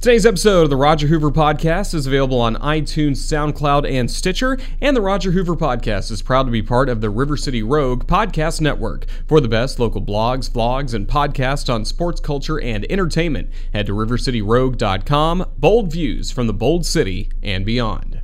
Today's episode of the Roger Hoover Podcast is available on iTunes, SoundCloud, and Stitcher, and the Roger Hoover Podcast is proud to be part of the River City Rogue Podcast Network. For the best local blogs, vlogs, and podcasts on sports culture and entertainment, head to rivercityrogue.com. Bold views from the bold city and beyond.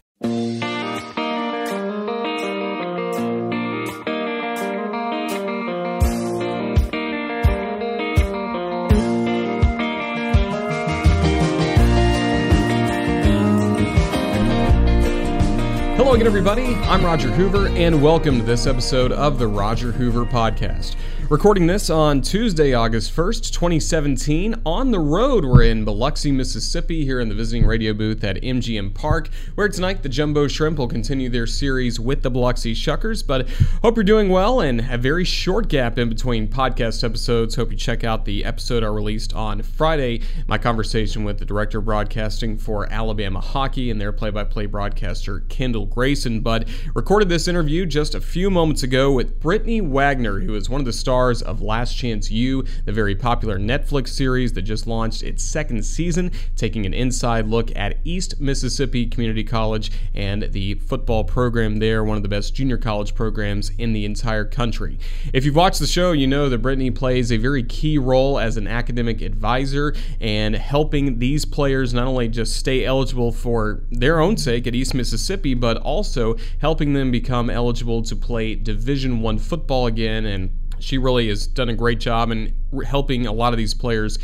Everybody. I'm Roger Hoover, and welcome to this episode of the Roger Hoover Podcast. Recording this on Tuesday, August 1st, 2017. On the road, we're in Biloxi, Mississippi, here in the visiting radio booth at MGM Park, where tonight the Jumbo Shrimp will continue their series with the Biloxi Shuckers. But hope you're doing well, and a very short gap in between podcast episodes. Hope you check out the episode I released on Friday, my conversation with the director of broadcasting for Alabama Hockey and their play by play broadcaster, Kendall Grayson. But recorded this interview just a few moments ago with Brittany Wagner, who is one of the stars stars of Last Chance U, the very popular Netflix series that just launched its second season, taking an inside look at East Mississippi Community College and the football program there, one of the best junior college programs in the entire country. If you've watched the show, you know that Brittany plays a very key role as an academic advisor and helping these players not only just stay eligible for their own sake at East Mississippi, but also helping them become eligible to play Division One football again and she really has done a great job in helping a lot of these players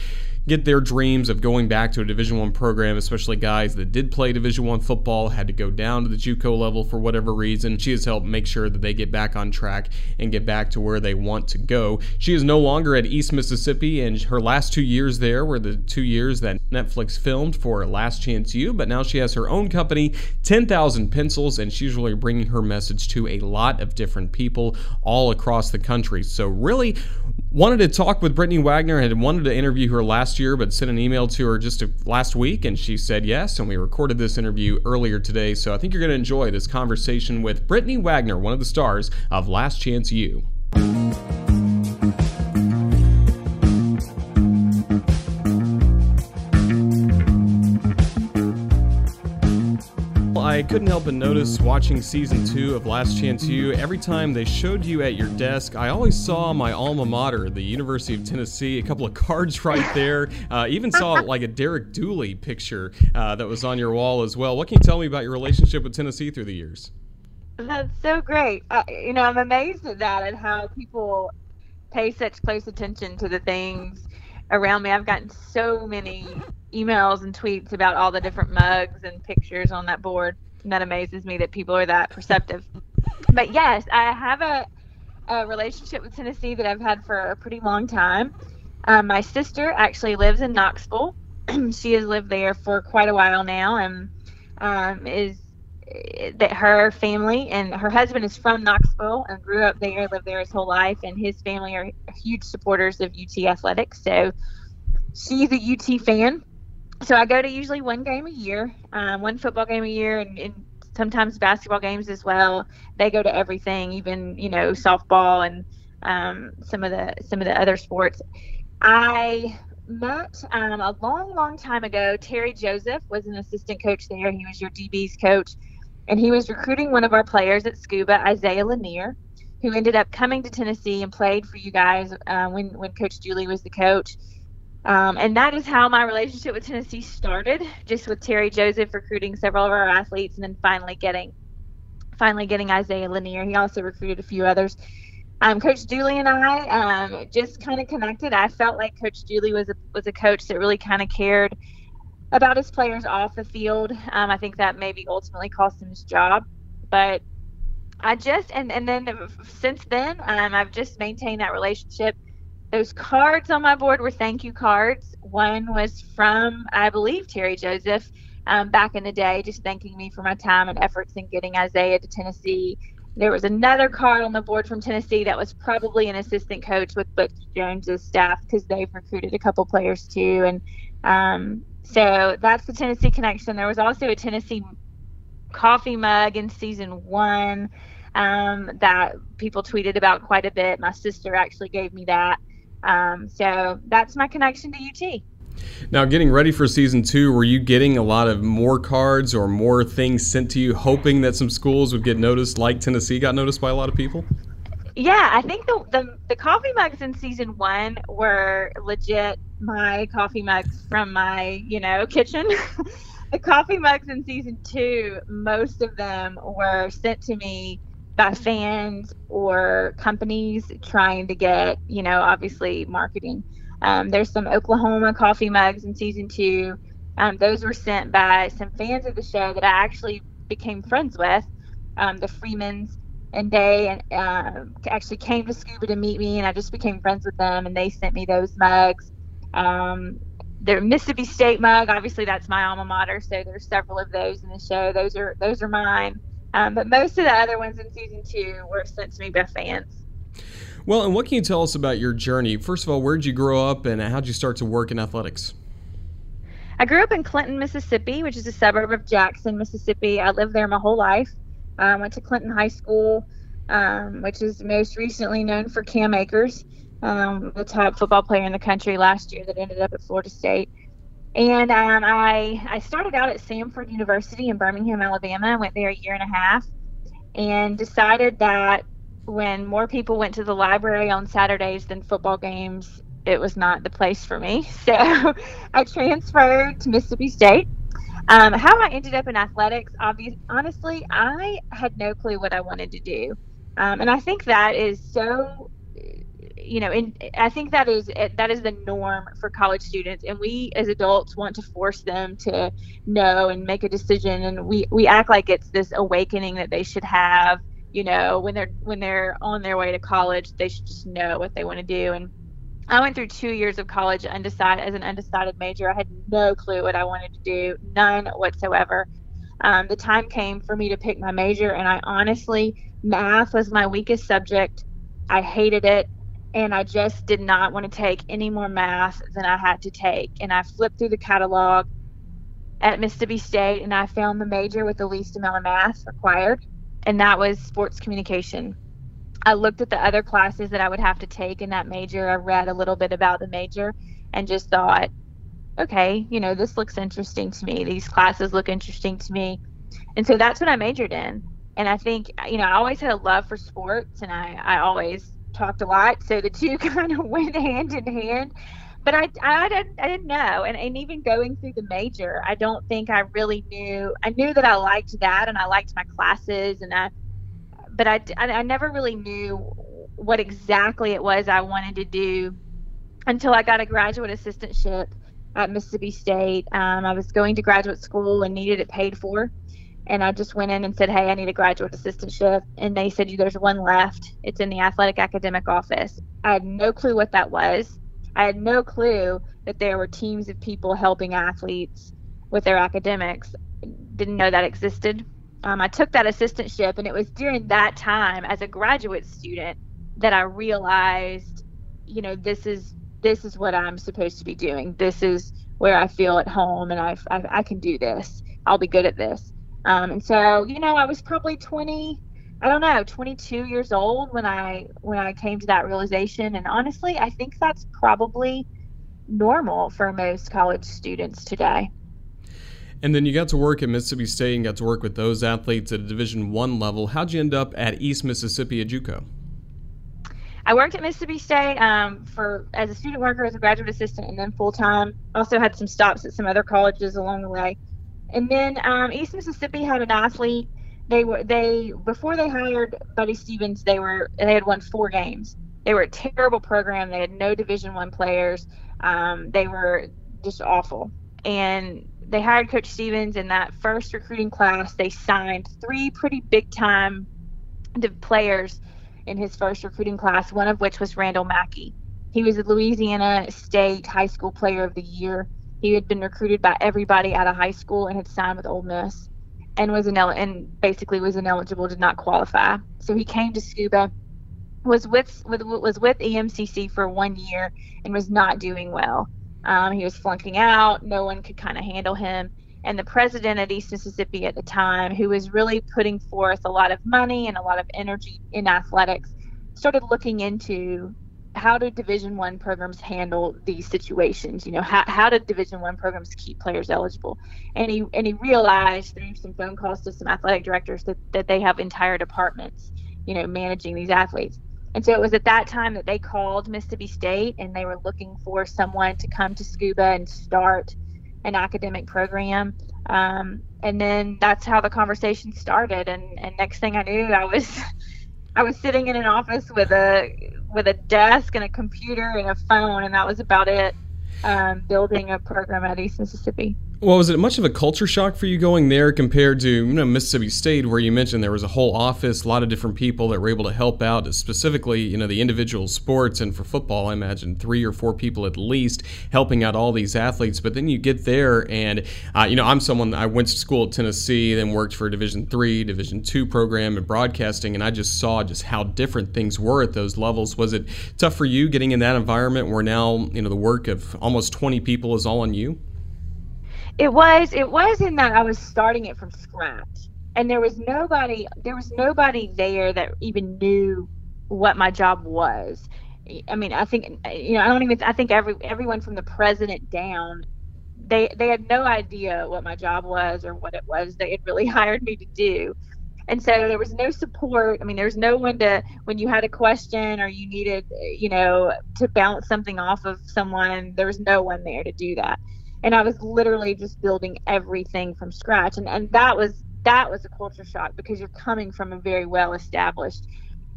get their dreams of going back to a division one program especially guys that did play division one football had to go down to the juco level for whatever reason. She has helped make sure that they get back on track and get back to where they want to go. She is no longer at east mississippi and her last two years there were the two years that netflix filmed for last chance u but now she has her own company 10000 pencils and she's really bringing her message to a lot of different people all across the country. So really wanted to talk with brittany wagner had wanted to interview her last year, but sent an email to her just last week, and she said yes. And we recorded this interview earlier today. So I think you're going to enjoy this conversation with Brittany Wagner, one of the stars of Last Chance U. I couldn't help but notice watching season two of Last Chance U, every time they showed you at your desk, I always saw my alma mater, the University of Tennessee, a couple of cards right there. Uh, even saw like a Derek Dooley picture uh, that was on your wall as well. What can you tell me about your relationship with Tennessee through the years? That's so great. Uh, you know, I'm amazed at that and how people pay such close attention to the things around me. I've gotten so many emails and tweets about all the different mugs and pictures on that board. That amazes me that people are that perceptive. But yes, I have a, a relationship with Tennessee that I've had for a pretty long time. Um, my sister actually lives in Knoxville. she has lived there for quite a while now and um, is that her family and her husband is from Knoxville and grew up there, lived there his whole life, and his family are huge supporters of UT athletics. So she's a UT fan. So I go to usually one game a year, um, one football game a year, and, and, sometimes basketball games as well. They go to everything, even you know softball and um, some of the some of the other sports. I met um, a long, long time ago. Terry Joseph was an assistant coach there. He was your DB's coach and he was recruiting one of our players at Scooba, Isaiah Lanier, who ended up coming to Tennessee and played for you guys uh, when when Coach Dooley was the coach. Um, and that is how my relationship with Tennessee started, just with Terry Joseph recruiting several of our athletes, and then finally getting finally getting Isaiah Lanier. He also recruited a few others. Um, coach Dooley and I um, just kind of connected. I felt like Coach Dooley was a was a coach that really kind of cared about his players off the field. Um, I think that maybe ultimately cost him his job. But I just and and then since then, um, I've just maintained that relationship. Those cards on my board were thank you cards. One was from I believe Terry Joseph um, back in the day, just thanking me for my time and efforts in getting Isaiah to Tennessee. There was another card on the board from Tennessee that was probably an assistant coach with Butch Jones's staff because they've recruited a couple players too. And um, so that's the Tennessee connection. There was also a Tennessee coffee mug in season one um, that people tweeted about quite a bit. My sister actually gave me that. Um, so that's my connection to UT. Now, getting ready for season two, were you getting a lot of more cards or more things sent to you, hoping that some schools would get noticed, like Tennessee got noticed by a lot of people? Yeah, I think the, the, the coffee mugs in season one were legit my coffee mugs from my you know kitchen. the coffee mugs in season two, most of them were sent to me by fans or companies trying to get you know obviously marketing. Um, there's some Oklahoma coffee mugs in season two. Um, those were sent by some fans of the show that I actually became friends with, um, the Freemans and they uh, actually came to Scooba to meet me, and I just became friends with them, and they sent me those mugs. Um, their Mississippi State mug, obviously that's my alma mater, so there's several of those in the show. Those are those are mine, um, but most of the other ones in season two were sent to me by fans. Well, and what can you tell us about your journey? First of all, where did you grow up, and how did you start to work in athletics? I grew up in Clinton, Mississippi, which is a suburb of Jackson, Mississippi. I lived there my whole life. I um, went to Clinton High School, um, which is most recently known for Cam Akers, um, the top football player in the country last year that ended up at Florida State. And um, I I started out at Samford University in Birmingham, Alabama. I went there a year and a half, and decided that when more people went to the library on Saturdays than football games, it was not the place for me. So I transferred to Mississippi State um, how I ended up in athletics, obviously, honestly, I had no clue what I wanted to do, um, and I think that is so. You know, and I think that is that is the norm for college students, and we as adults want to force them to know and make a decision, and we we act like it's this awakening that they should have. You know, when they're when they're on their way to college, they should just know what they want to do, and I went through two years of college undecided as an undecided major. I had no clue what I wanted to do, none whatsoever. Um, the time came for me to pick my major, and I honestly, math was my weakest subject. I hated it, and I just did not want to take any more math than I had to take. And I flipped through the catalog at Mississippi State, and I found the major with the least amount of math required, and that was sports communication. I looked at the other classes that I would have to take in that major. I read a little bit about the major and just thought, okay, you know, this looks interesting to me. These classes look interesting to me. And so that's what I majored in. And I think, you know, I always had a love for sports and I, I always talked a lot. So the two kind of went hand in hand. But I, I, didn't, I didn't know. And, and even going through the major, I don't think I really knew. I knew that I liked that and I liked my classes and I, but I, I never really knew what exactly it was I wanted to do until I got a graduate assistantship at Mississippi State. Um, I was going to graduate school and needed it paid for. And I just went in and said, Hey, I need a graduate assistantship. And they said, There's one left. It's in the athletic academic office. I had no clue what that was. I had no clue that there were teams of people helping athletes with their academics. Didn't know that existed um, I took that assistantship, and it was during that time as a graduate student that I realized, you know, this is this is what I'm supposed to be doing. This is where I feel at home, and I I, I can do this. I'll be good at this. Um, and so, you know, I was probably 20, I don't know, 22 years old when I when I came to that realization. And honestly, I think that's probably normal for most college students today. And then you got to work at Mississippi State and got to work with those athletes at a Division One level. How'd you end up at East Mississippi at JUCO? I worked at Mississippi State um, for as a student worker, as a graduate assistant, and then full time. Also had some stops at some other colleges along the way. And then um, East Mississippi had an athlete. They were they before they hired Buddy Stephens. They were they had won four games. They were a terrible program. They had no Division One players. Um, they were just awful. And they hired Coach Stephens in that first recruiting class. They signed three pretty big time players in his first recruiting class, one of which was Randall Mackey. He was a Louisiana State High School Player of the Year. He had been recruited by everybody out of high school and had signed with Ole Miss, and was inel- and basically was ineligible, did not qualify. So he came to Scooba, was with, with was with EMCC for one year, and was not doing well. Um, he was flunking out. No one could kind of handle him. And the president at East Mississippi at the time, who was really putting forth a lot of money and a lot of energy in athletics, started looking into how do division one programs handle these situations? You know how, how did division one programs keep players eligible? And he and he realized through some phone calls to some athletic directors that, that they have entire departments you know managing these athletes. And so it was at that time that they called mississippi state and they were looking for someone to come to scooba and start an academic program. Um, and then that's how the conversation started. And, and next thing i knew i was I was sitting in an office with a with a desk and a computer and a phone, and that was about it. Um, building a program at East Mississippi. Well, was it much of a culture shock for you going there compared to you know Mississippi State, where you mentioned there was a whole office, a lot of different people that were able to help out, specifically you know the individual sports and for football, I imagine three or four people at least helping out all these athletes. But then you get there, and uh, you know I'm someone I went to school at Tennessee, then worked for a Division three, Division two program in broadcasting, and I just saw just how different things were at those levels. Was it tough for you getting in that environment where now you know the work of almost 20 people is all on you? It was it was in that I was starting it from scratch. And there was nobody there was nobody there that even knew what my job was. I mean, I think you know, I don't even I think every everyone from the president down they they had no idea what my job was or what it was they had really hired me to do. And so there was no support. I mean, there's no one to when you had a question or you needed, you know, to bounce something off of someone, there was no one there to do that and I was literally just building everything from scratch. And and that was that was a culture shock because you're coming from a very well established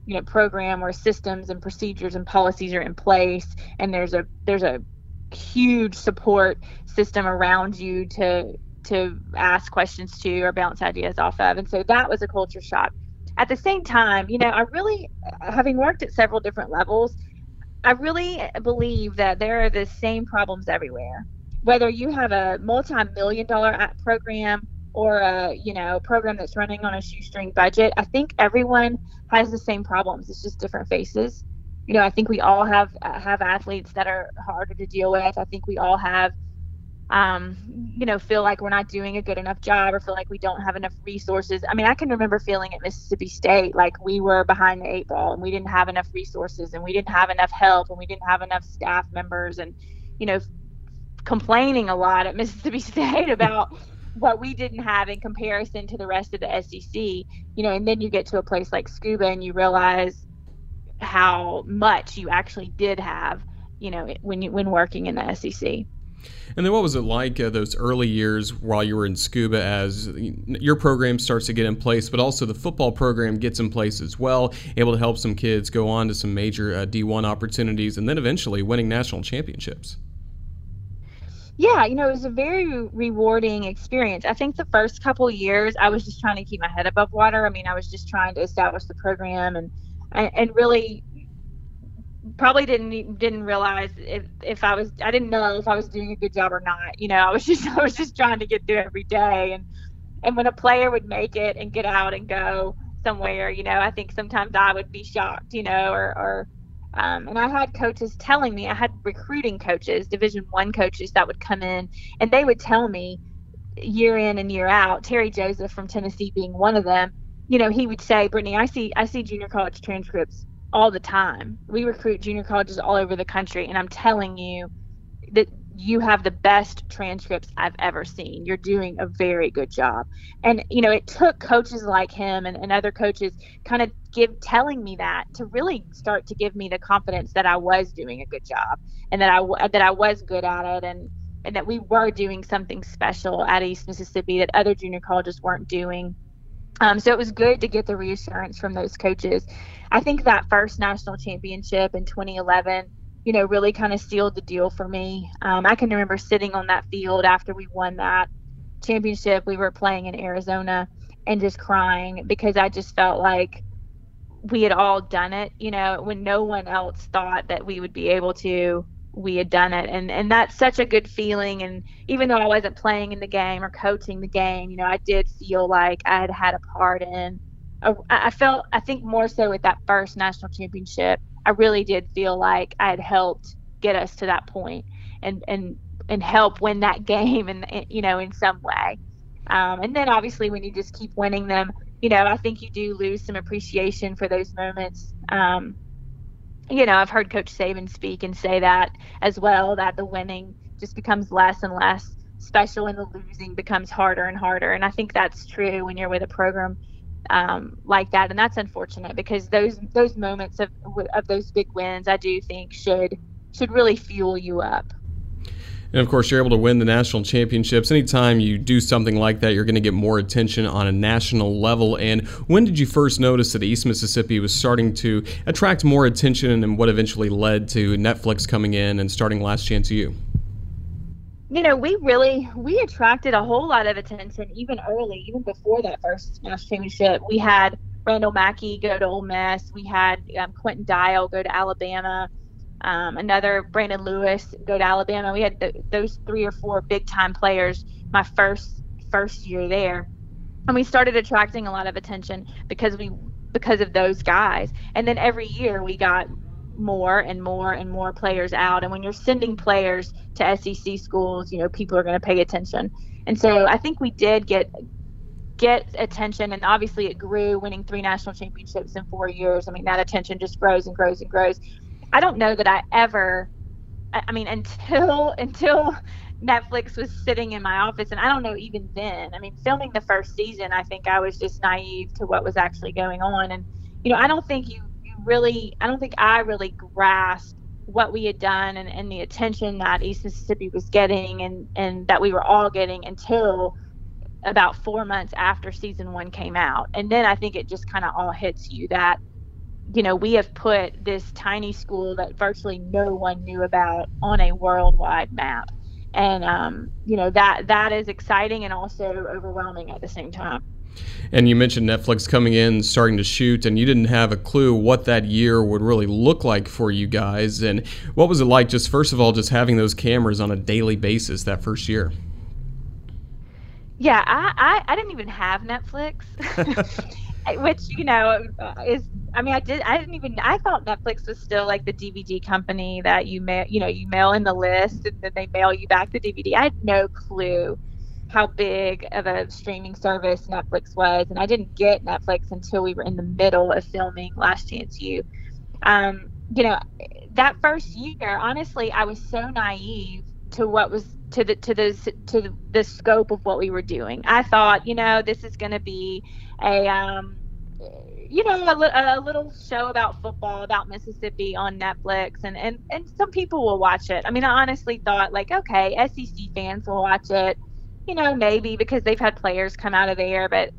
you know program where systems and procedures and policies are in place and there's a there's a huge support system around you to to ask questions to or bounce ideas off of. And so that was a culture shock. At the same time you know i really having worked at several different levels i really believe that there are the same problems everywhere whether you have a multi-million dollar program or a you know program that's running on a shoestring budget i think everyone has the same problems. It's just different faces. You know i think we all have have athletes that are harder to deal with. I think we all have um, you know feel like we're not doing a good enough job or feel like we don't have enough resources. I mean i can remember feeling at mississippi state like we were behind the eight ball and we didn't have enough resources and we didn't have enough help and we didn't have enough staff members and you know complaining a lot at Mississippi State about what we didn't have in comparison to the rest of the SEC, you know, and then you get to a place like Scooba and you realize how much you actually did have, you know, when you when working in the SEC. And then what was it like uh, those early years while you were in Scooba as your program starts to get in place, but also the football program gets in place as well, able to help some kids go on to some major uh, D1 opportunities and then eventually winning national championships? Yeah, you know, it was a very rewarding experience. I think the first couple years, I was just trying to keep my head above water. I mean, I was just trying to establish the program and and really probably didn't didn't realize if if I was I didn't know if I was doing a good job or not. You know, I was just I was just trying to get through every day and and when a player would make it and get out and go somewhere, you know, I think sometimes I would be shocked, you know, or or um, and I had coaches telling me, I had recruiting coaches, Division One coaches that would come in, and they would tell me year in and year out. Terry Joseph from Tennessee being one of them. You know, he would say, Brittany, I see, I see junior college transcripts all the time. We recruit junior colleges all over the country, and I'm telling you that you have the best transcripts I've ever seen. You're doing a very good job. And, you know, it took coaches like him and, and other coaches kind of give telling me that to really start to give me the confidence that I was doing a good job and that I, that I was good at it and, and that we were doing something special at East Mississippi that other junior colleges weren't doing. Um, so it was good to get the reassurance from those coaches. I think that first national championship in 2011 you know, really kind of sealed the deal for me. Um, I can remember sitting on that field after we won that championship. We were playing in Arizona and just crying because I just felt like we had all done it, you know, when no one else thought that we would be able to, we had done it. And, and that's such a good feeling. And even though I wasn't playing in the game or coaching the game, you know, I did feel like I had had a part in, I felt, I think more so with that first national championship I really did feel like I had helped get us to that point and and and help win that game and you know in some way. Um, and then obviously when you just keep winning them, you know, I think you do lose some appreciation for those moments. Um, you know, I've heard Coach Saban speak and say that as well, that the winning just becomes less and less special and the losing becomes harder and harder. And I think that's true when you're with a program um, like that. And that's unfortunate because those those moments of of those big wins, I do think should should really fuel you up. And of course, you're able to win the national championships. Anytime you do something like that, you're going to get more attention on a national level. And when did you first notice that East Mississippi was starting to attract more attention and what eventually led to Netflix coming in and starting Last Chance U? You know, we really we attracted a whole lot of attention even early, even before that first national championship. We had Randall Mackey go to Ole Miss. We had um, Quinton Dial go to Alabama um, another Brandon Lewis go to Alabama. We had th- those three or four big time players my first first year there, and we started attracting a lot of attention because we because of those guys. And then every year we got more and more and more players out. And when you're sending players to SEC schools, you know people are going to pay attention. And so I think we did get get attention and obviously it grew winning three national championships in four years i mean that attention just grows and grows and grows I don't know that I ever I mean until until Netflix was sitting in my office and I don't know even then. I mean filming the first season I think I was just naive to what was actually going on and you know I don't think you really I don't think I really grasped what we had done and, and the attention that East Mississippi was getting and, and that we were all getting until about four months after season one came out. And then I think it just kind of all hits you that you know, we have put this tiny school that virtually no one knew about on a worldwide map. And um, you know that that is exciting and also overwhelming at the same time. And you mentioned Netflix coming in, starting to shoot, and you didn't have a clue what that year would really look like for you guys. And what was it like, just first of all, just having those cameras on a daily basis that first year? Yeah, I, I, I didn't even have Netflix. which you know is I mean I did I didn't even I thought Netflix was still like the DVD company that you mail you know you mail in the list and then they mail you back the DVD. I had no clue how big of a streaming service Netflix was, and I didn't get Netflix until we were in the middle of filming Last Chance U. Um, you know, that first year, honestly, I was so naive to what was to the to the to the scope of what we were doing. I thought, you know, this is going to be a um, you know a, a, little show about football about Mississippi on Netflix, and and and some people will watch it. I mean, I honestly thought like, okay, SEC fans will watch it, you know, maybe because they've had players come out of there, but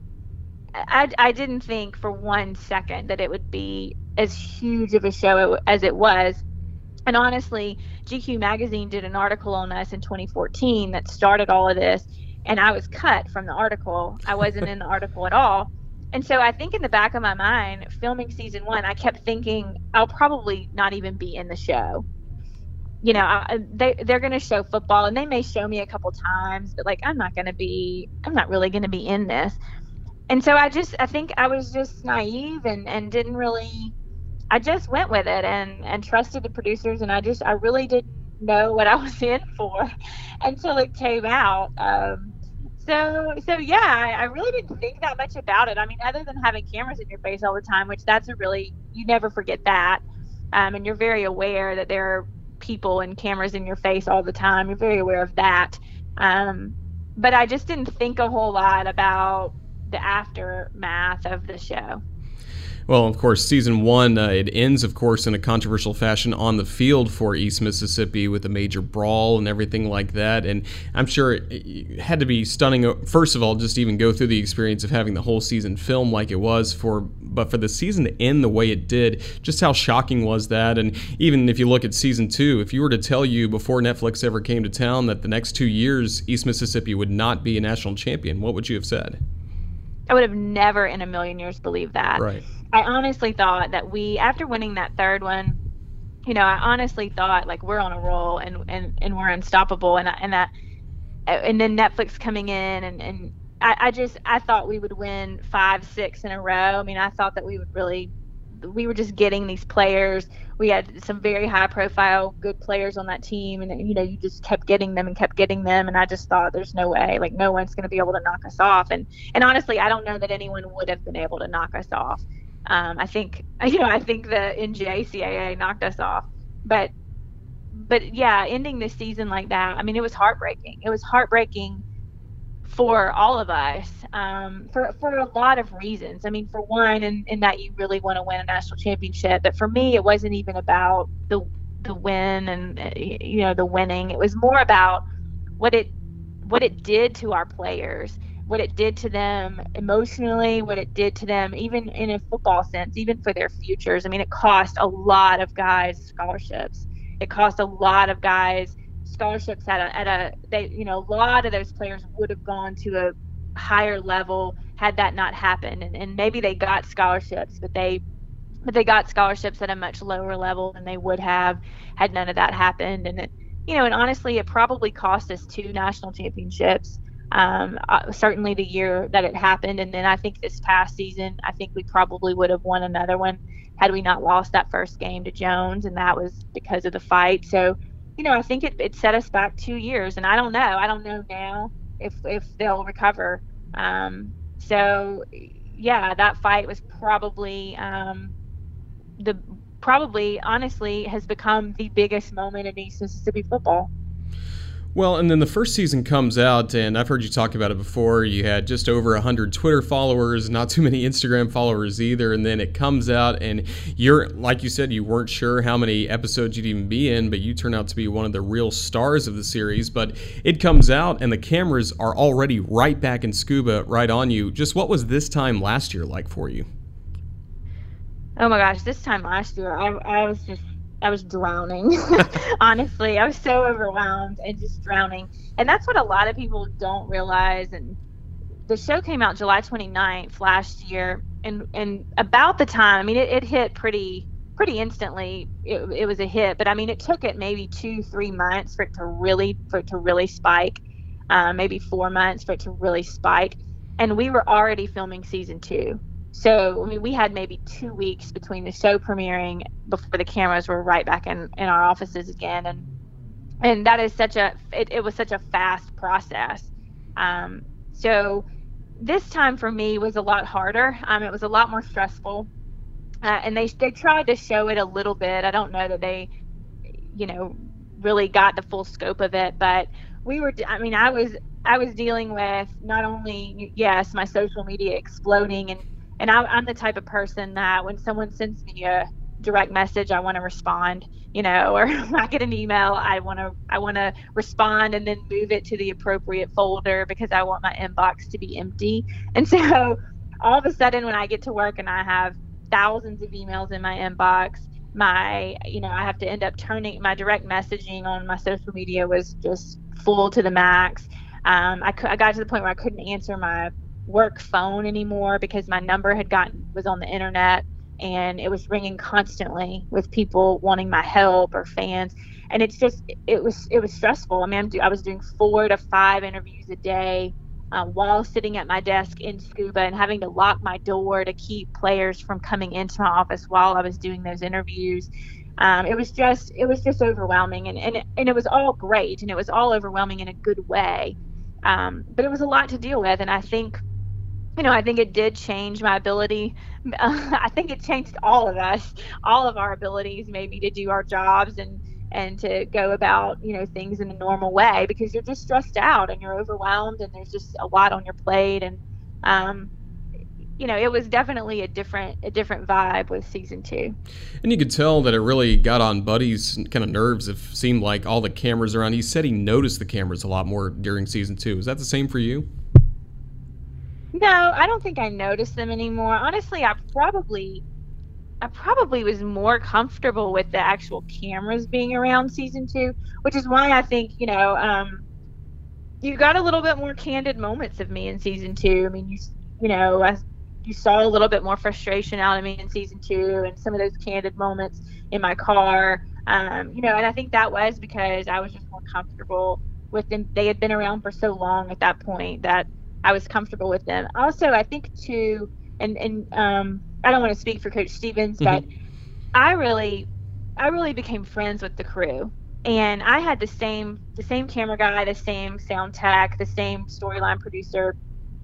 I I didn't think for one second that it would be as huge of a show as it was. And honestly, GQ magazine did an article on us in 2014 that started all of this and I was cut from the article. I wasn't in the article at all. And so I think in the back of my mind, filming season one, I kept thinking I'll probably not even be in the show. You know, I, they they're going to show football, and they may show me a couple times, but like I'm not going to be, I'm not really going to be in this. And so I just, I think I was just naive and and didn't really, I just went with it and and trusted the producers, and I just, I really didn't know what I was in for until it came out. Um, so so yeah I, I, really didn't think that much about it i mean other than having cameras in your face all the time which that's a really you never forget that um, and you're very aware that there are people and cameras in your face all the time. You're very aware of that. Um, but i just didn't think a whole lot about the aftermath of the show well, of course, season one, uh, it ends, of course, in a controversial fashion on the field for East Mississippi with a major brawl and everything like that. And I'm sure it had to be stunning, uh, first of all, just even go through the experience of having the whole season film like it was for, but for the season to end the way it did, just how shocking was that? And even if you look at season two, if you were to tell you before Netflix ever came to town that the next two years East Mississippi would not be a national champion, what would you have said? I would have never in a million years believed that. Right. I honestly thought that we, after winning that third one, you know, I honestly thought like we're on a roll and and, and we're unstoppable, and and that, and then Netflix coming in and and I, I just I thought we would win five six in a row. I mean, I thought that we would really we were just getting these players. We had some very high profile, good players on that team, and you know, you just kept getting them and kept getting them, and I just thought, there's no way, like no one's going to be able to knock us off. And and honestly, I don't know that anyone would have been able to knock us off Um, I think you know I think the NJCAA knocked us off, but but yeah, ending this season like that, I mean, it was heartbreaking. It was heartbreaking for all of us um, for for a lot of reasons. I mean, for one, in, in that you really want to win a national championship, but for me, it wasn't even about the the win and uh, you know the winning. It was more about what it what it did to our players, what it did to them emotionally, what it did to them even in a football sense, even for their futures. I mean, it cost a lot of guys scholarships. It cost a lot of guys scholarships at a, at a they you know a lot of those players would have gone to a higher level had that not happened. And, and maybe they got scholarships but they but they got scholarships at a much lower level than they would have had none of that happened. And it, you know and honestly it probably cost us two national championships um, uh, certainly the year that it happened. And then i think this past season i think we probably would have won another one had we not lost that first game to jones. And that was because of the fight. So you know, I think it, it set us back two years, and I don't know. I don't know now if if they'll recover. Um, so, yeah, that fight was probably um, the probably honestly has become the biggest moment in East Mississippi football. Well, and then the first season comes out, and I've heard you talk about it before. You had just over 100 Twitter followers, not too many Instagram followers either. And then it comes out, and you're, like you said, you weren't sure how many episodes you'd even be in, but you turn out to be one of the real stars of the series. But it comes out, and the cameras are already right back in Scooba, right on you. Just what was this time last year like for you? Oh my gosh, this time last year, I, I was just I was drowning. Honestly, I was so overwhelmed and just drowning. And that's what a lot of people don't realize. And the show came out July 29th last year, and and about the time, I mean, it, it hit pretty pretty instantly. It, it was a hit, but I mean, it took it maybe two three months for it to really for it to really spike. Um, maybe four months for it to really spike, and we were already filming season two. So I mean, we had maybe two weeks between the show premiering before the cameras were right back in, in our offices again, and and that is such a it, it was such a fast process. Um, so this time for me was a lot harder. Um, it was a lot more stressful, uh, and they they tried to show it a little bit. I don't know that they, you know, really got the full scope of it, but we were. I mean, I was I was dealing with not only yes my social media exploding and and I, I'm the type of person that when someone sends me a direct message, I want to respond, you know, or I get an email, I want to I want to respond and then move it to the appropriate folder because I want my inbox to be empty. And so all of a sudden when I get to work and I have thousands of emails in my inbox, my you know, I have to end up turning my direct messaging on my social media was just full to the max. Um, I, I got to the point where I couldn't answer my work phone anymore because my number had gotten was on the internet and it was ringing constantly with people wanting my help or fans. And it's just it was it was stressful. I mean i was doing four to five interviews a day uh, while sitting at my desk in scooba and having to lock my door to keep players from coming into my office while i was doing those interviews. Um, it was just it was just overwhelming and, and, and it was all great and it was all overwhelming in a good way. Um, but it was a lot to deal with and i think you know, I think it did change my ability. I think it changed all of us, all of our abilities, maybe to do our jobs and and to go about you know things in a normal way because you're just stressed out and you're overwhelmed and there's just a lot on your plate. And um, you know it was definitely a different a different vibe with season two. And you could tell that it really got on buddy's kind of nerves. It seemed like all the cameras around he said he noticed the cameras a lot more during season two. Is that the same for you no, I don't think I noticed them anymore. Honestly, I probably I probably was more comfortable with the actual cameras being around season two, which is why I think, you know, um, you got a little bit more candid moments of me in season two. I mean, you you know, I, you saw a little bit more frustration out of me in season two, and some of those candid moments in my car. Um, you know, and I think that was because I was just more comfortable with them. They had been around for so long at that point that I was comfortable with them. Also, I think too, and and um, I don't want to speak for Coach Stephens, mm-hmm. but I really, I really became friends with the crew, and I had the same the same camera guy, the same sound tech, the same storyline producer.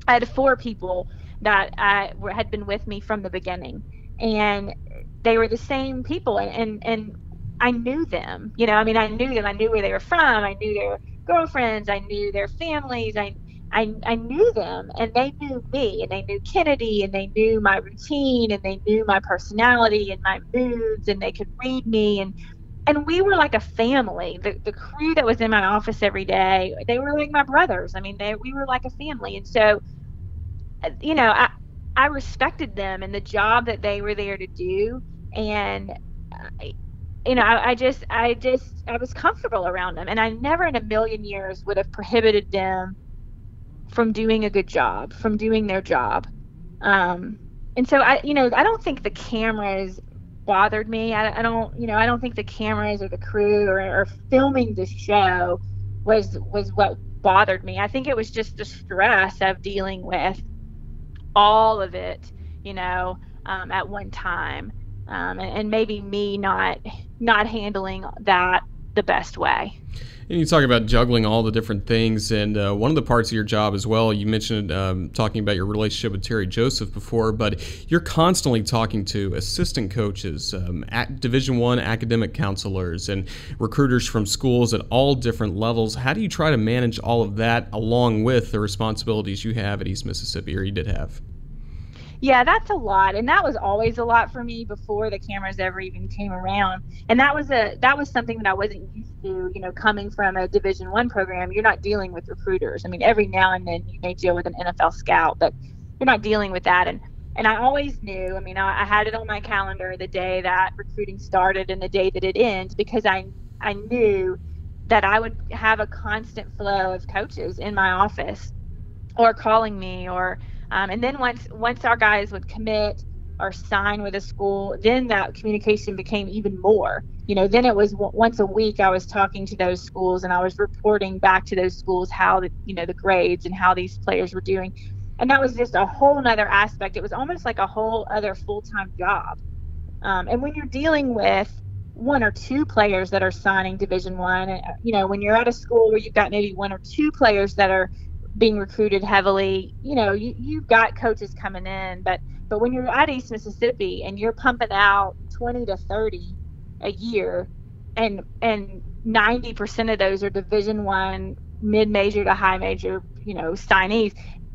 I had four people that I, had been with me from the beginning, and they were the same people, and and, and I knew them. You know, I mean, I knew them. I knew where they were from. I knew their girlfriends. I knew their families. I I, I knew them and they knew me and they knew Kennedy and they knew my routine and they knew my personality and my moods and they could read me and and we were like a family. The the crew that was in my office every day, they were like my brothers. I mean, they we were like a family. And so uh, you know, I I respected them and the job that they were there to do and I, you know, I, I, just, I just, I was comfortable around them, and I never in a million years would have prohibited them from doing a good job, from doing their job. Um, and so I, you know, I don't think the cameras bothered me. I, I don't, you know, I don't think the cameras or the crew or, or filming the show was was what bothered me. I think it was just the stress of dealing with all of it, you know, um, at one time, um, and, and maybe me not not handling that the best way. And you talk about juggling all the different things, and uh, one of the parts of your job as well. You mentioned um, talking about your relationship with Terry Joseph before, but you're constantly talking to assistant coaches, um, Division One academic counselors, and recruiters from schools at all different levels. How do you try to manage all of that along with the responsibilities you have at East Mississippi, or you did have? Yeah that's a lot and that was always a lot for me before the cameras ever even came around. And that was a that was something that i wasn't used to you know coming from a division one program. You're not dealing with recruiters. I mean every now and then you may deal with an nfl scout but you're not dealing with that. And and i always knew i mean i, I had it on my calendar the day that recruiting started and the day that it ends because i i knew that i would have a constant flow of coaches in my office or calling me or um, and then once once our guys would commit or sign with a school, then that communication became even more. You know, then it was w- once a week I was talking to those schools and I was reporting back to those schools how the you know the grades and how these players were doing, and that was just a whole nother aspect. It was almost like a whole other full time job. Um, and when you're dealing with one or two players that are signing Division One, uh, you know, when you're at a school where you've got maybe one or two players that are being recruited heavily, you know, you, you've got coaches coming in, but but when you're at East Mississippi and you're pumping out 20 to 30 a year, and and 90% of those are Division One, mid-major to high major, you know, signees.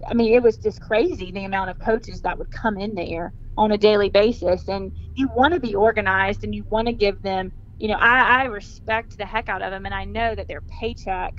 I mean, it was just crazy the amount of coaches that would come in there on a daily basis, and you want to be organized and you want to give them. You know, I, I respect the heck out of them, and I know that their paycheck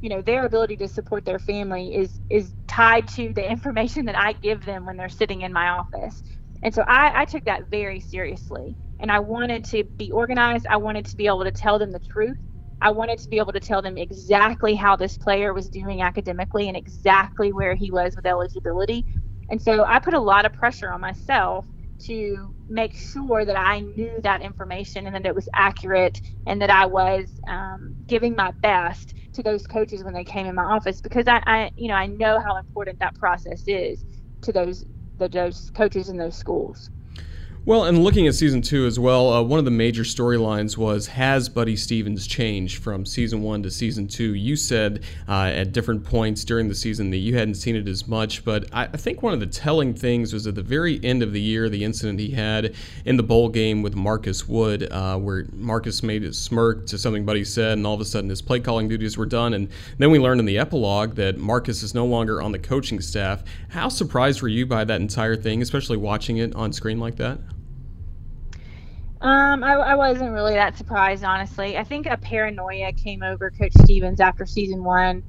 you know their ability to support their family is is tied to the information that I give them when they're sitting in my office. And so I, I took that very seriously. And I wanted to be organized. I wanted to be able to tell them the truth. I wanted to be able to tell them exactly how this player was doing academically and exactly where he was with eligibility. And so I put a lot of pressure on myself to make sure that I knew that information and that it was accurate and that I was um, giving my best to those coaches when they came in my office because I, I you know I know how important that process is to those the, those coaches in those schools. Well, and looking at season two as well, uh, one of the major storylines was has Buddy Stephens changed from season one to season two? You said uh, at different points during the season that you hadn't seen it as much, but I, I, think one of the telling things was at the very end of the year, the incident he had in the bowl game with Marcus Wood, uh, where Marcus made a smirk to something Buddy said, and all of a sudden his play calling duties were done. And then we learned in the epilogue that Marcus is no longer on the coaching staff. How surprised were you by that entire thing, especially watching it on screen like that? Um, I, I wasn't really that surprised, honestly. I think a paranoia came over Coach Stephens after season one.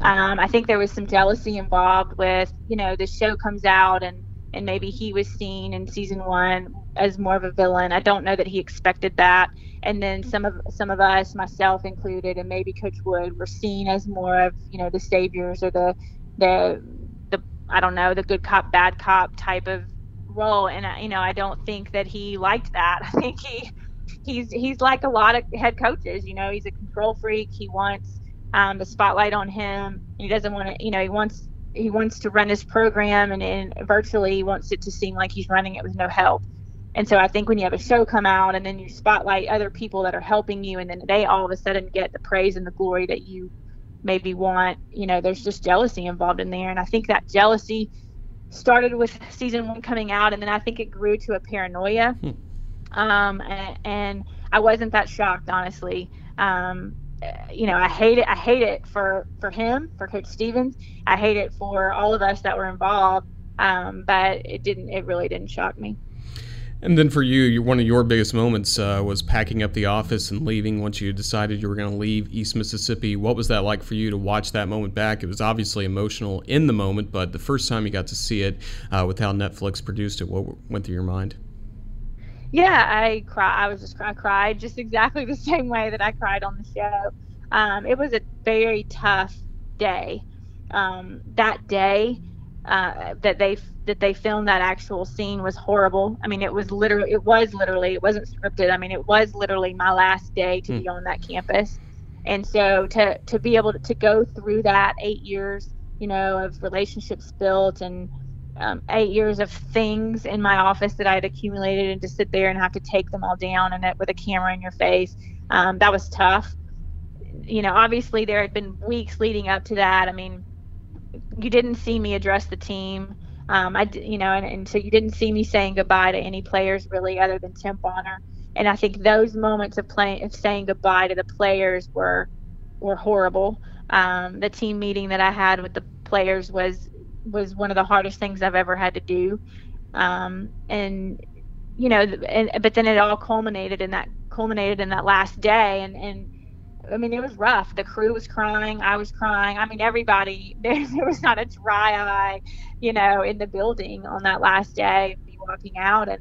Um, I think there was some jealousy involved with, you know, the show comes out and and maybe he was seen in season one as more of a villain. I don't know that he expected that. And then some of some of us, myself included, and maybe Coach Wood, were seen as more of, you know, the saviors or the the the I don't know, the good cop, bad cop type of role and you know I don't think that he liked that. I think he he's he's like a lot of head coaches. You know, he's a control freak. He wants um, the spotlight on him. He doesn't want to. You know, he wants he wants to run his program and, and virtually he wants it to seem like he's running it with no help. And so I think when you have a show come out and then you spotlight other people that are helping you and then they all of a sudden get the praise and the glory that you maybe want, you know, there's just jealousy involved in there. And I think that jealousy started with season one coming out, and then I think it grew to a paranoia. Hmm. Um, and, and, I wasn't that shocked, honestly. Um, you know, I hate it. I hate it for for him, for Coach Stephens. I hate it for all of us that were involved. Um, but it didn't. It really didn't shock me. And then for you, one of your biggest moments uh, was packing up the office and leaving once you decided you were going to leave East Mississippi. What was that like for you to watch that moment back? It was obviously emotional in the moment, but the first time you got to see it uh, with how Netflix produced it, what went through your mind? Yeah, I cry. I was just I cried just exactly the same way that I cried on the show. Um, it was a very tough day. Um, that day, uh, that they that they filmed that actual scene was horrible. I mean, it was literally it was literally it wasn't scripted. I mean, it was literally my last day to mm. be on that campus, and so to to be able to, to go through that eight years, you know, of relationships built and um, eight years of things in my office that I had accumulated, and to sit there and have to take them all down and it with a camera in your face, um, that was tough. You know, obviously there had been weeks leading up to that. I mean you didn't see me address the team. Um, I, you know, and, and, so you didn't see me saying goodbye to any players really, other than Tim Bonner. And I think those moments of playing, of saying goodbye to the players were, were horrible. Um, the team meeting that I had with the players was was one of the hardest things I've ever had to do. Um, and you know, and, but then it all culminated in that culminated in that last day, and and I mean, it was rough. The crew was crying. I was crying. I mean, everybody, there, there was not a dry eye, you know, in the building on that last day me walking out. And,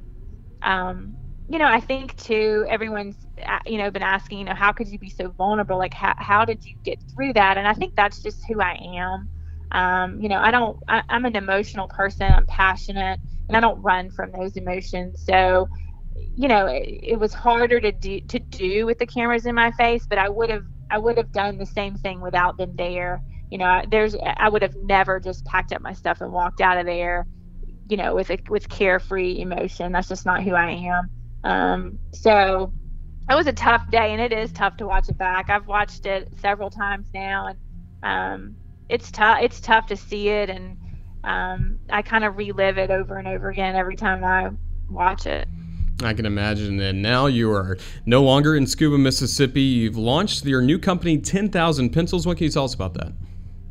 um, you know, I think too, everyone's, uh, you know, been asking, you know, how could you be so vulnerable? Like, how, how did you get through that? And I think that's just who I am. Um, you know, I don't, I, I'm an emotional person. I'm passionate and I don't run from those emotions. So, you know, it, it, was harder to do to do with the cameras in my face, but I would have I would have done the same thing without them there. You know, there's I would have never just packed up my stuff and walked out of there, you know, with a with carefree emotion. That's just not who I am. Um, so it was a tough day, and it is tough to watch it back. I've watched it several times now, and um, it's tough. It's tough to see it, and um, I kind of relive it over and over again every time I watch it. I can imagine. And now you are no longer in Scooba, Mississippi. You've launched your new company, 10,000 Pencils. What can you tell us about that?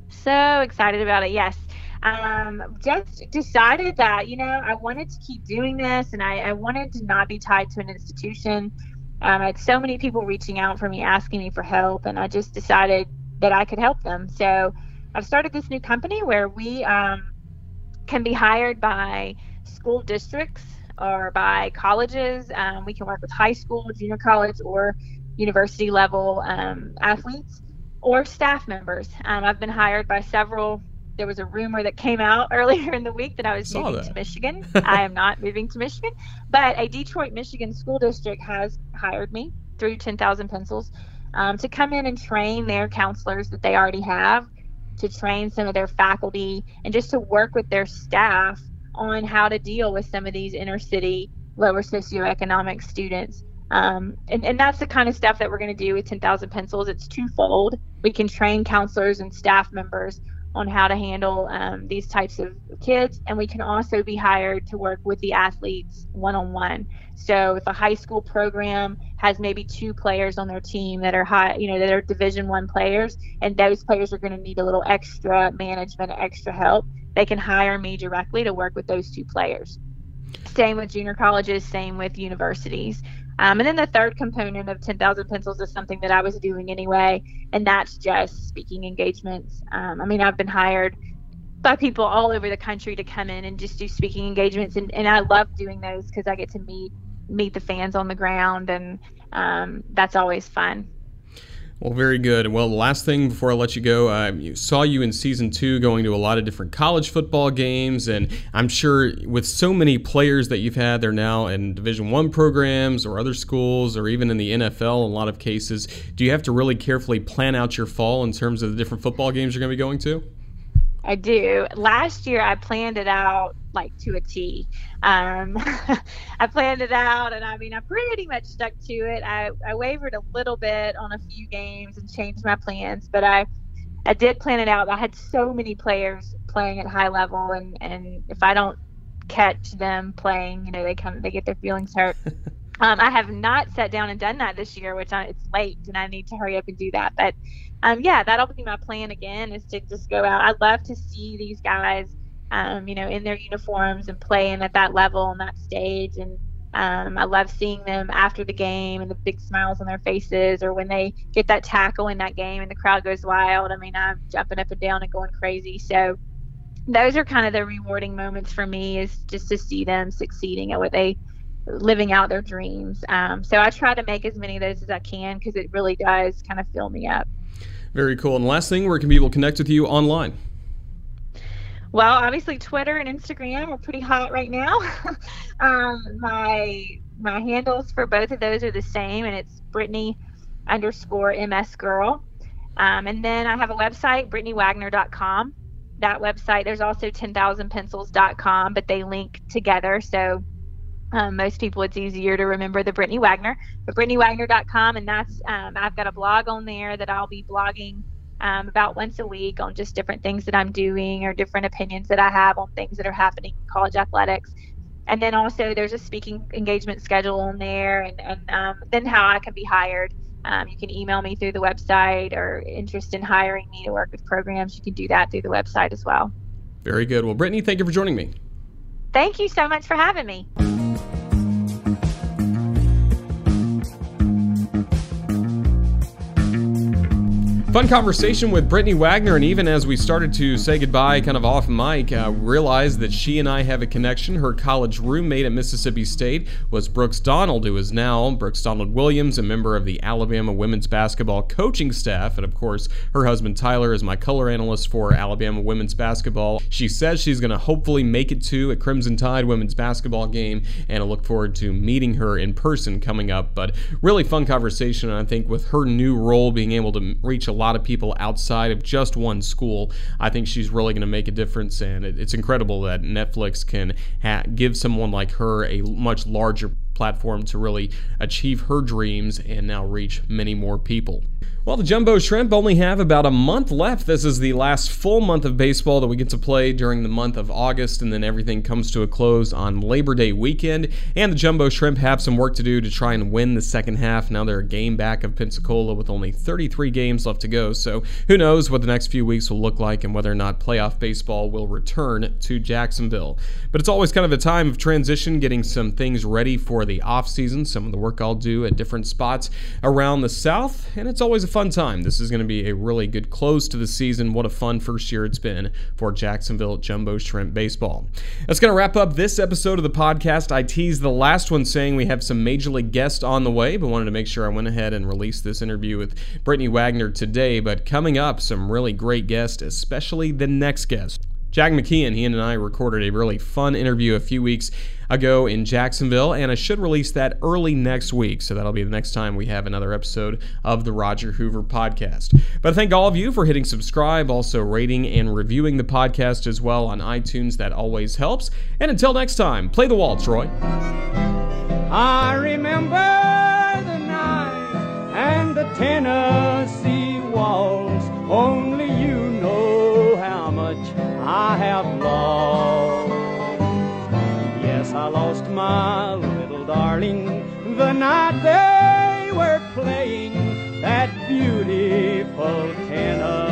So excited about it. Yes. Um, just decided that, you know, I wanted to keep doing this and I, I wanted to not be tied to an institution. Um, I had so many people reaching out for me, asking me for help, and I just decided that I could help them. So I've started this new company where we um, can be hired by school districts or by colleges. Um, we can work with high school, junior college, or university level um, athletes or staff members. Um, I've been hired by several. There was a rumor that came out earlier in the week that I was moving that. to Michigan. I am not moving to Michigan, but a Detroit, Michigan school district has hired me through 10,000 Pencils um, to come in and train their counselors that they already have, to train some of their faculty, and just to work with their staff on how to deal with some of these inner city, lower socioeconomic students. Um, and, and that's the kind of stuff that we're going to do with 10,000 Pencils. It's twofold. We can train counselors and staff members on how to handle um, these types of kids, and we can also be hired to work with the athletes one on one. So if a high school program has maybe two players on their team that are high, you know, that are Division One players, and those players are going to need a little extra management, extra help, they can hire me directly to work with those two players. Same with junior colleges, same with universities. Um, and then the third component of 10,000 Pencils is something that I was doing anyway, and that's just speaking engagements. Um, I mean, I've been hired by people all over the country to come in and just do speaking engagements, and, and I love doing those because I get to meet meet the fans on the ground, and um, that's always fun. Well, very good. Well, the last thing before I let you go, I saw you in season two going to a lot of different college football games, and I'm sure with so many players that you've had, they're now in Division One programs or other schools, or even in the NFL. In a lot of cases, do you have to really carefully plan out your fall in terms of the different football games you're going to be going to? I do. Last year, I planned it out like to a T. Um, I planned it out, and I mean, I pretty much stuck to it. I, I wavered a little bit on a few games and changed my plans, but I I did plan it out. I had so many players playing at high level, and and if I don't catch them playing, you know, they come they get their feelings hurt. um, I have not sat down and done that this year, which I, it's late, and I need to hurry up and do that. But um, yeah, that'll be my plan again is to just go out. I'd love to see these guys, um, you know, in their uniforms and playing at that level on that stage. And um, I love seeing them after the game and the big smiles on their faces, or when they get that tackle in that game and the crowd goes wild. I mean, I'm jumping up and down and going crazy. So those are kind of the rewarding moments for me is just to see them succeeding at what they living out their dreams. Um, so I try to make as many of those as I can because it really does kind of fill me up. Very cool. And last thing, where can people connect with you online? Well, obviously Twitter and Instagram are pretty hot right now. um, my my handles for both of those are the same, and it's Brittany underscore MS Girl. Um, and then I have a website, BrittanyWagner.com. That website, there's also 10,000pencils.com, but they link together. So um, most people, it's easier to remember the Brittany Wagner, but BrittanyWagner.com, and that's um, I've got a blog on there that I'll be blogging um, about once a week on just different things that I'm doing or different opinions that I have on things that are happening in college athletics. And then also there's a speaking engagement schedule on there, and, and um, then how I can be hired. Um, you can email me through the website or interest in hiring me to work with programs. You can do that through the website as well. Very good. Well, Brittany, thank you for joining me. Thank you so much for having me. Fun conversation with Brittany Wagner, and even as we started to say goodbye, kind of off mic, uh, realized that she and I have a connection. Her college roommate at Mississippi State was Brooks Donald, who is now Brooks Donald Williams, a member of the Alabama women's basketball coaching staff. And of course, her husband Tyler is my color analyst for Alabama women's basketball. She says she's going to hopefully make it to a Crimson Tide women's basketball game, and I look forward to meeting her in person coming up. But really fun conversation, and I think with her new role, being able to reach a lot lot of people outside of just one school. I think she's really going to make a difference, and it, it's incredible that Netflix can ha- give someone like her a much larger platform to really achieve her dreams and now reach many more people. Well, the Jumbo Shrimp only have about a month left. This is the last full month of baseball that we get to play during the month of August, and then everything comes to a close on Labor Day weekend. And the Jumbo Shrimp have some work to do to try and win the second half. Now they're a game back of Pensacola with only 33 games left to go, so who knows what the next few weeks will look like and whether or not playoff baseball will return to Jacksonville. But it's always kind of a time of transition, getting some things ready for the offseason, some of the work I'll do at different spots around the South, and it's always a fun time. This is going to be a really good close to the season. What a fun first year it's been for Jacksonville Jumbo Shrimp Baseball. That's going to wrap up this episode of the podcast. I teased the last one saying we have some major league guests on the way, but wanted to make sure I went ahead and released this interview with Brittany Wagner today. But coming up, some really great guests, especially the next guest. Jack McKeon, he and I recorded a really fun interview a few weeks ago in Jacksonville, and I should release that early next week. So that'll be the next time we have another episode of the Roger Hoover podcast. But I thank all of you for hitting subscribe, also rating and reviewing the podcast as well on iTunes. That always helps. And until next time, play the waltz, Roy. I remember the night and the Tennessee waltz. Only you know how much I have lost. I lost my little darling the night they were playing that beautiful tenor.